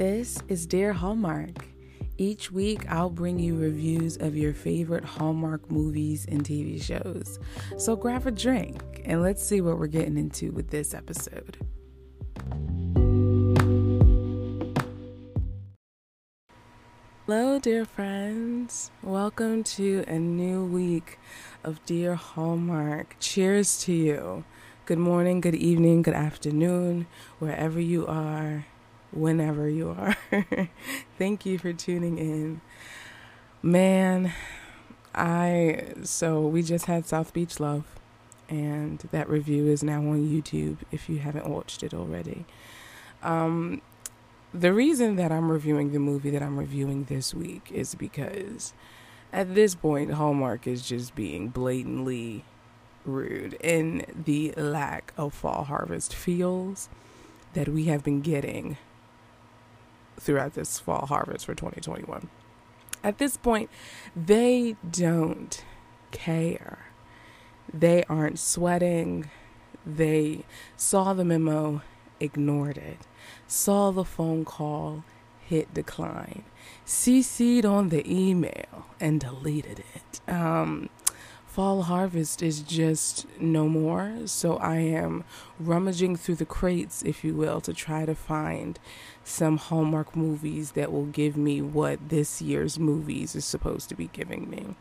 This is Dear Hallmark. Each week, I'll bring you reviews of your favorite Hallmark movies and TV shows. So grab a drink and let's see what we're getting into with this episode. Hello, dear friends. Welcome to a new week of Dear Hallmark. Cheers to you. Good morning, good evening, good afternoon, wherever you are, whenever you are. Thank you for tuning in. Man, I so we just had South Beach Love and that review is now on YouTube if you haven't watched it already. Um the reason that I'm reviewing the movie that I'm reviewing this week is because at this point Hallmark is just being blatantly rude in the lack of fall harvest feels that we have been getting throughout this fall harvest for 2021. At this point, they don't care. They aren't sweating. They saw the memo, ignored it, saw the phone call, hit decline, CC'd on the email, and deleted it. Um, fall harvest is just no more. So I am rummaging through the crates, if you will, to try to find some Hallmark movies that will give me what this year's movies is supposed to be giving me.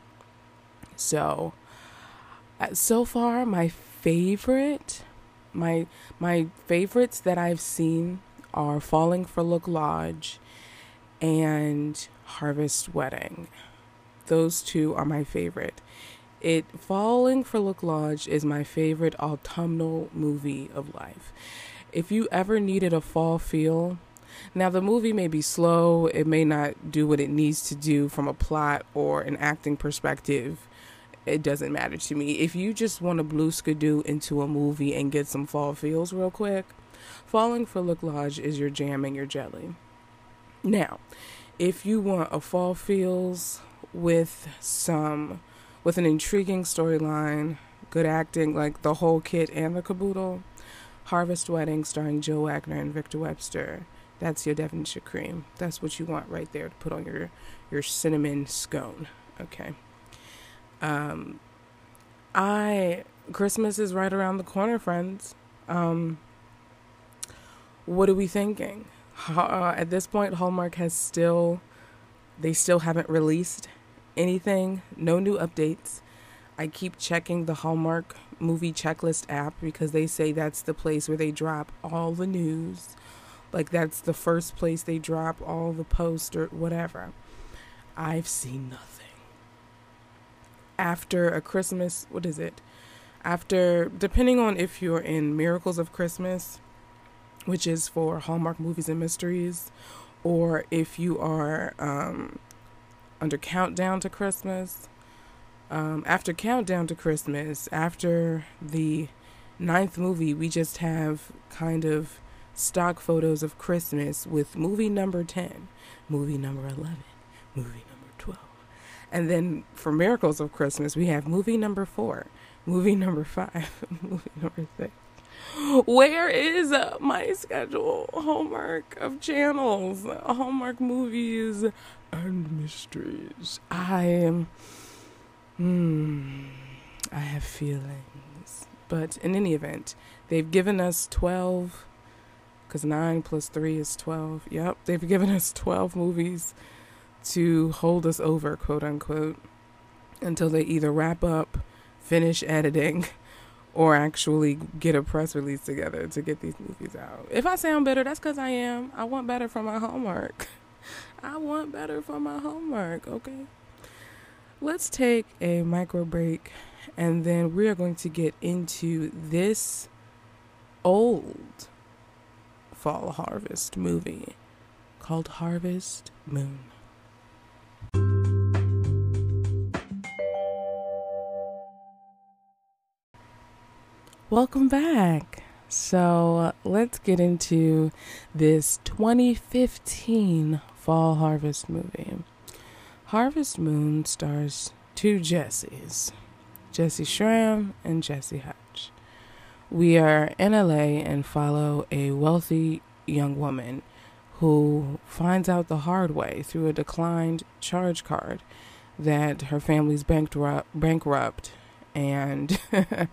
So, uh, so far, my favorite, my my favorites that I've seen are Falling for Look Lodge and Harvest Wedding. Those two are my favorite. It Falling for Look Lodge is my favorite autumnal movie of life. If you ever needed a fall feel, now the movie may be slow, it may not do what it needs to do from a plot or an acting perspective. It doesn't matter to me. If you just want to blue skidoo into a movie and get some fall feels real quick, Falling for Look Lodge is your jam and your jelly. Now, if you want a fall feels with some with an intriguing storyline, good acting, like the whole kit and the caboodle. Harvest Wedding starring Jill Wagner and Victor Webster. That's your Devonshire cream. That's what you want right there to put on your your cinnamon scone. Okay. Um I Christmas is right around the corner, friends. Um what are we thinking? Uh, at this point Hallmark has still they still haven't released anything, no new updates. I keep checking the Hallmark movie checklist app because they say that's the place where they drop all the news. Like that's the first place they drop all the posts or whatever. I've seen nothing. After a Christmas, what is it? After, depending on if you're in Miracles of Christmas, which is for Hallmark movies and mysteries, or if you are um, under Countdown to Christmas. Um, after Countdown to Christmas, after the ninth movie, we just have kind of stock photos of Christmas with movie number 10, movie number 11, movie number 12. And then for Miracles of Christmas, we have movie number 4, movie number 5, movie number 6. Where is my schedule? Hallmark of channels, Hallmark movies, and mysteries. I am. Hmm. I have feelings. But in any event, they've given us 12, because 9 plus 3 is 12. Yep, they've given us 12 movies to hold us over, quote unquote, until they either wrap up, finish editing, or actually get a press release together to get these movies out. If I sound better, that's because I am. I want better for my homework. I want better for my homework, okay? Let's take a micro break and then we are going to get into this old fall harvest movie called Harvest Moon. Welcome back. So let's get into this 2015 fall harvest movie. Harvest Moon stars two Jessies, Jessy Schram and Jesse Hutch. We are in LA and follow a wealthy young woman who finds out the hard way through a declined charge card that her family's bankrupt, bankrupt and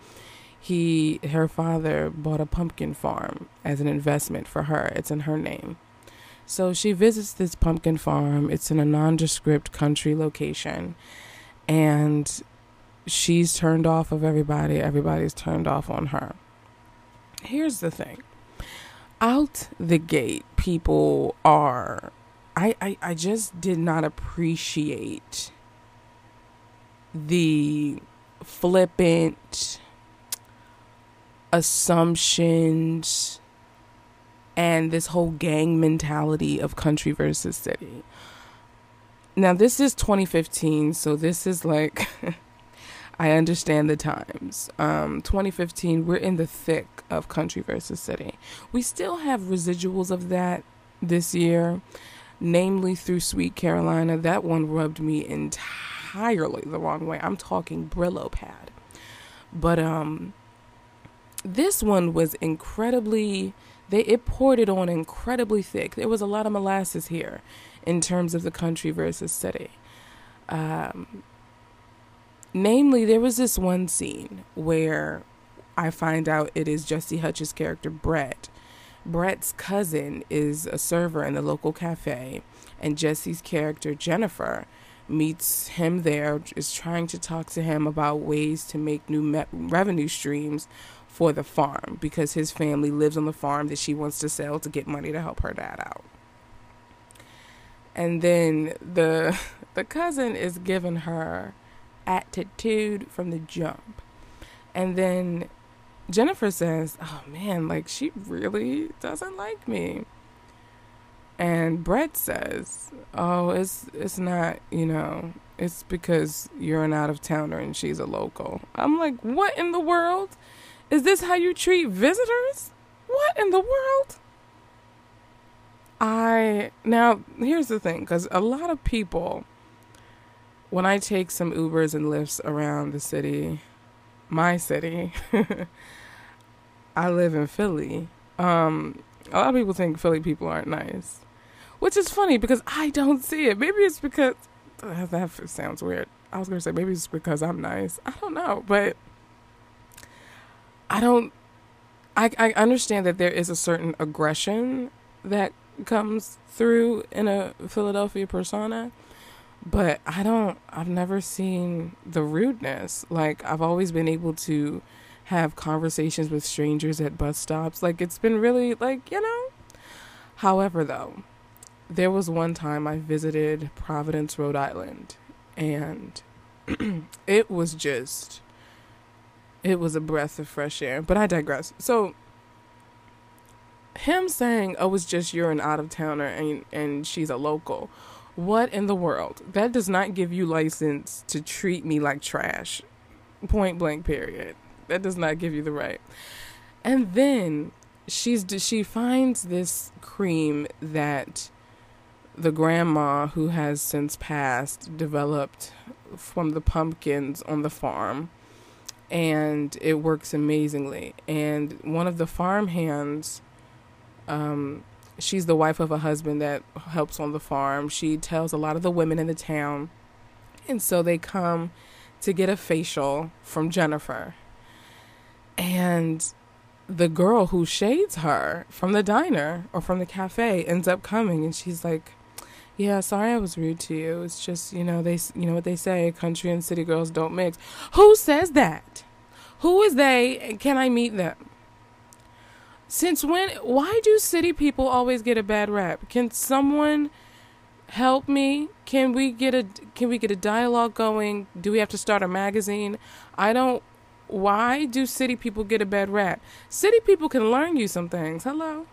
he her father bought a pumpkin farm as an investment for her. It's in her name. So she visits this pumpkin farm. It's in a nondescript country location. And she's turned off of everybody. Everybody's turned off on her. Here's the thing. Out the gate, people are I, I, I just did not appreciate the flippant assumptions and this whole gang mentality of country versus city. Now, this is 2015, so this is like, I understand the times. Um, 2015, we're in the thick of country versus city. We still have residuals of that this year, namely through Sweet Carolina. That one rubbed me entirely the wrong way. I'm talking Brillo pad. But um, this one was incredibly they it poured it on incredibly thick. There was a lot of molasses here in terms of the country versus city. Um, namely, there was this one scene where I find out it is Jesse Hutch's character Brett. Brett's cousin is a server in the local cafe, and Jesse's character Jennifer meets him there, is trying to talk to him about ways to make new me- revenue streams for the farm because his family lives on the farm that she wants to sell to get money to help her dad out. And then the the cousin is giving her attitude from the jump. And then Jennifer says, "Oh man, like she really doesn't like me." And Brett says, "Oh, it's it's not, you know, it's because you're an out of towner and she's a local." I'm like, "What in the world?" Is this how you treat visitors? What in the world? I now here's the thing cuz a lot of people when I take some Ubers and Lyfts around the city, my city, I live in Philly. Um, a lot of people think Philly people aren't nice, which is funny because I don't see it. Maybe it's because that sounds weird. I was gonna say maybe it's because I'm nice. I don't know, but I don't. I I understand that there is a certain aggression that comes through in a Philadelphia persona, but I don't. I've never seen the rudeness. Like I've always been able to have conversations with strangers at bus stops. Like it's been really like you know. However, though, there was one time I visited Providence, Rhode Island, and it was just it was a breath of fresh air. But I digress. So him saying, "Oh, it's just you're an out of towner and and she's a local." What in the world? That does not give you license to treat me like trash. Point blank. Period. That does not give you the right. And then she's she finds this cream that the grandma who has since passed developed from the pumpkins on the farm and it works amazingly. And one of the farm hands, um, she's the wife of a husband that helps on the farm. She tells a lot of the women in the town, and so they come to get a facial from Jennifer. And the girl who shades her from the diner or from the cafe ends up coming, and she's like, yeah, sorry I was rude to you. It's just, you know, they you know what they say, country and city girls don't mix. Who says that? Who is they can I meet them? Since when why do city people always get a bad rap? Can someone help me? Can we get a can we get a dialogue going? Do we have to start a magazine? I don't why do city people get a bad rap? City people can learn you some things. Hello.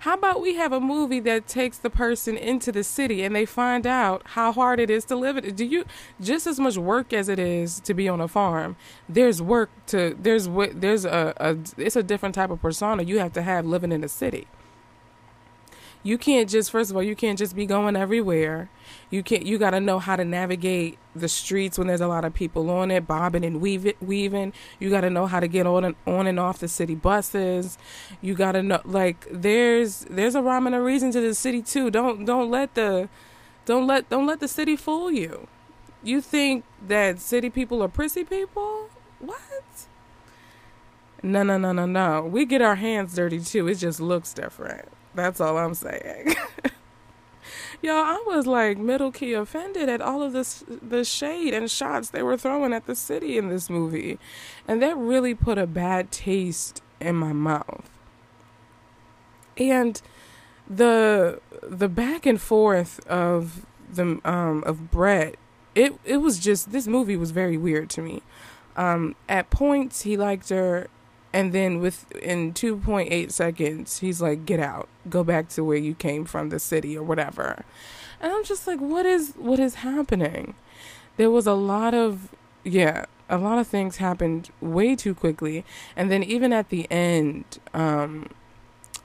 How about we have a movie that takes the person into the city and they find out how hard it is to live it? Do you just as much work as it is to be on a farm? There's work to there's there's a, a it's a different type of persona you have to have living in a city. You can't just first of all you can't just be going everywhere. You can't you got to know how to navigate the streets when there's a lot of people on it bobbing and weaving weaving. You got to know how to get on and on and off the city buses. You got to know like there's there's a rhyme and a reason to the city too. Don't don't let the don't let don't let the city fool you. You think that city people are prissy people? What? No no no no no. We get our hands dirty too. It just looks different that's all I'm saying. Y'all, I was like middle key offended at all of this the shade and shots they were throwing at the city in this movie. And that really put a bad taste in my mouth. And the the back and forth of the um of Brett, it it was just this movie was very weird to me. Um at points he liked her and then within 2.8 seconds he's like get out. Go back to where you came from the city or whatever. And i'm just like what is what is happening? There was a lot of yeah a lot of things happened way too quickly. And then even at the end um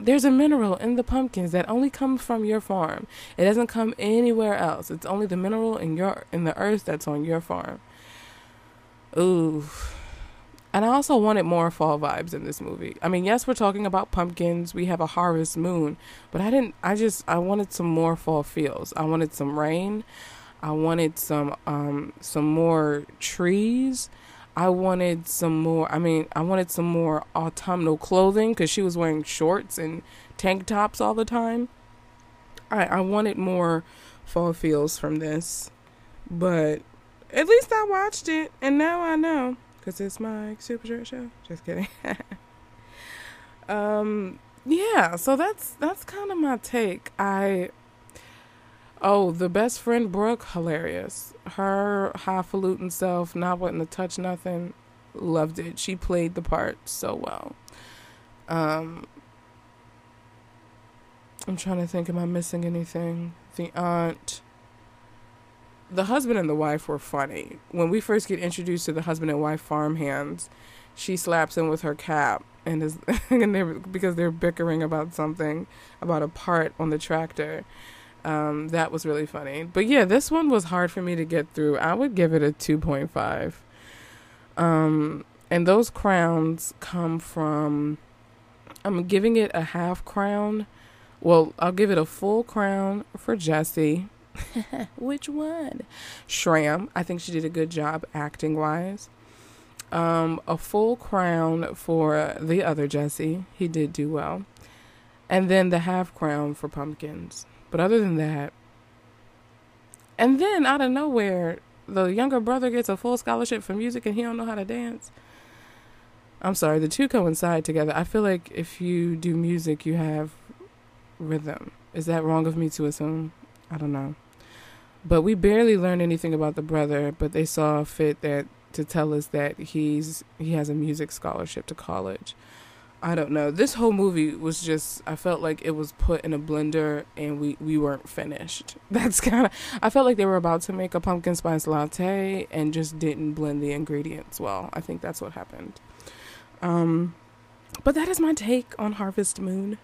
there's a mineral in the pumpkins that only comes from your farm. It doesn't come anywhere else. It's only the mineral in your in the earth that's on your farm. Ooh and I also wanted more fall vibes in this movie. I mean, yes, we're talking about pumpkins. We have a harvest moon, but I didn't I just I wanted some more fall feels. I wanted some rain. I wanted some um some more trees. I wanted some more I mean, I wanted some more autumnal clothing cuz she was wearing shorts and tank tops all the time. I I wanted more fall feels from this. But at least I watched it and now I know because it's my super short show. Just kidding. um, yeah, so that's that's kind of my take. I oh, the best friend Brooke, hilarious. Her highfalutin self, not wanting to touch nothing, loved it. She played the part so well. Um, I'm trying to think, am I missing anything? The aunt the husband and the wife were funny. When we first get introduced to the husband and wife farmhands, she slaps him with her cap and is and they because they're bickering about something about a part on the tractor. Um, that was really funny. But yeah, this one was hard for me to get through. I would give it a 2.5. Um, and those crowns come from I'm giving it a half crown. Well, I'll give it a full crown for Jesse Which one? Schram. I think she did a good job acting wise. Um, a full crown for the other Jesse. He did do well. And then the half crown for Pumpkins. But other than that, and then out of nowhere, the younger brother gets a full scholarship for music and he don't know how to dance. I'm sorry, the two coincide together. I feel like if you do music, you have rhythm. Is that wrong of me to assume? I don't know. But we barely learned anything about the brother, but they saw fit that to tell us that he's he has a music scholarship to college. I don't know. This whole movie was just I felt like it was put in a blender and we we weren't finished. That's kind of I felt like they were about to make a pumpkin spice latte and just didn't blend the ingredients well. I think that's what happened. Um but that is my take on Harvest Moon.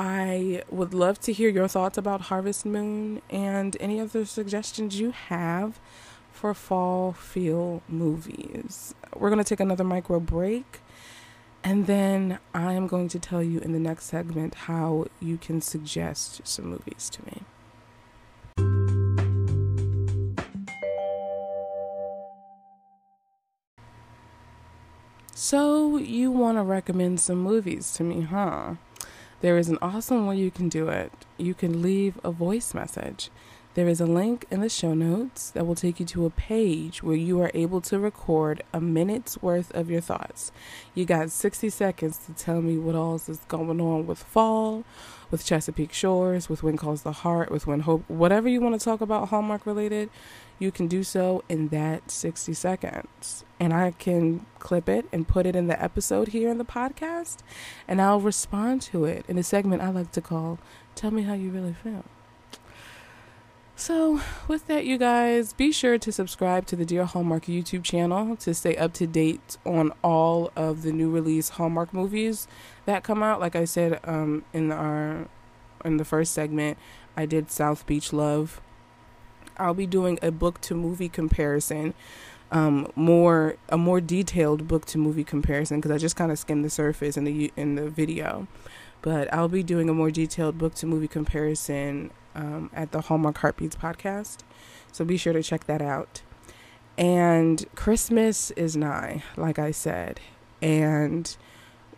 I would love to hear your thoughts about Harvest Moon and any other suggestions you have for fall feel movies. We're going to take another micro break. And then I am going to tell you in the next segment how you can suggest some movies to me. So, you want to recommend some movies to me, huh? There is an awesome way you can do it. You can leave a voice message. There is a link in the show notes that will take you to a page where you are able to record a minute's worth of your thoughts. You got 60 seconds to tell me what else is going on with fall, with Chesapeake Shores, with When Calls the Heart, with When Hope, whatever you want to talk about Hallmark related, you can do so in that 60 seconds. And I can clip it and put it in the episode here in the podcast, and I'll respond to it in a segment I like to call Tell Me How You Really Feel. So, with that, you guys, be sure to subscribe to the Dear Hallmark YouTube channel to stay up to date on all of the new release Hallmark movies that come out. Like I said um, in our in the first segment, I did South Beach Love. I'll be doing a book to movie comparison, um, more a more detailed book to movie comparison because I just kind of skimmed the surface in the in the video, but I'll be doing a more detailed book to movie comparison um, at the Hallmark Heartbeats podcast. So be sure to check that out. And Christmas is nigh, like I said, and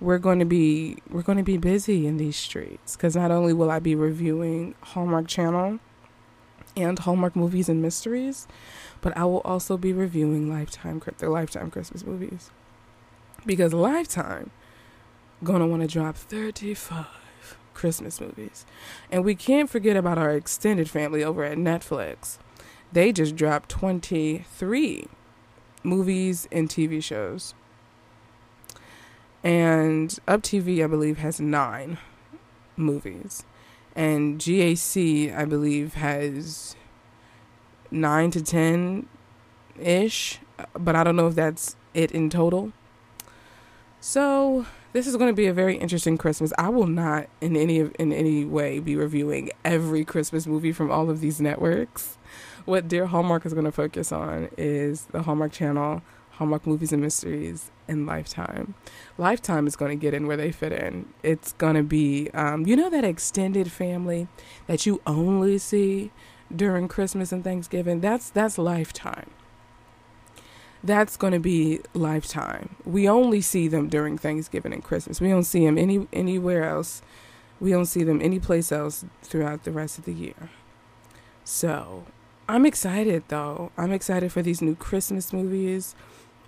we're going to be we're going to be busy in these streets because not only will I be reviewing Hallmark Channel and Hallmark movies and mysteries, but I will also be reviewing Lifetime the Lifetime Christmas movies because Lifetime gonna want to drop 35 Christmas movies. And we can't forget about our extended family over at Netflix. They just dropped 23 movies and TV shows and Up TV, I believe, has nine movies, and GAC, I believe, has nine to ten ish, but I don't know if that's it in total. So this is going to be a very interesting Christmas. I will not in any in any way be reviewing every Christmas movie from all of these networks. What Dear Hallmark is going to focus on is the Hallmark Channel, Hallmark Movies and Mysteries, and Lifetime. Lifetime is going to get in where they fit in. It's going to be, um, you know, that extended family that you only see during Christmas and Thanksgiving. That's that's Lifetime. That's going to be Lifetime. We only see them during Thanksgiving and Christmas. We don't see them any anywhere else. We don't see them any place else throughout the rest of the year. So, I'm excited though. I'm excited for these new Christmas movies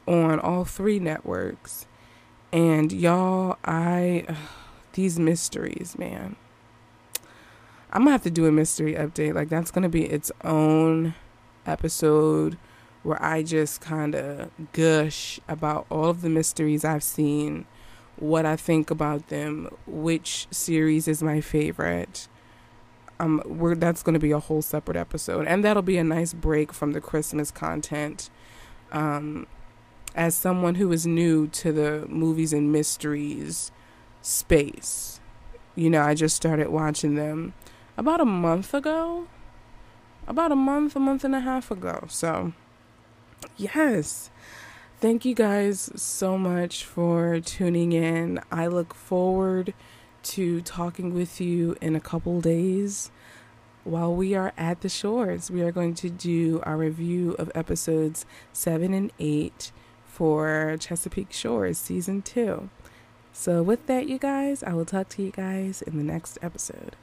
on all three networks. And y'all, I uh, these mysteries, man. I'm gonna have to do a mystery update. Like that's gonna be its own episode where I just kind of gush about all of the mysteries I've seen, what I think about them, which series is my favorite. Um, we're that's gonna be a whole separate episode, and that'll be a nice break from the Christmas content. Um, as someone who is new to the movies and mysteries space. You know, I just started watching them about a month ago. About a month, a month and a half ago. So, yes. Thank you guys so much for tuning in. I look forward to talking with you in a couple days while we are at the shores. We are going to do our review of episodes 7 and 8 for Chesapeake Shores season two. So, with that, you guys, I will talk to you guys in the next episode.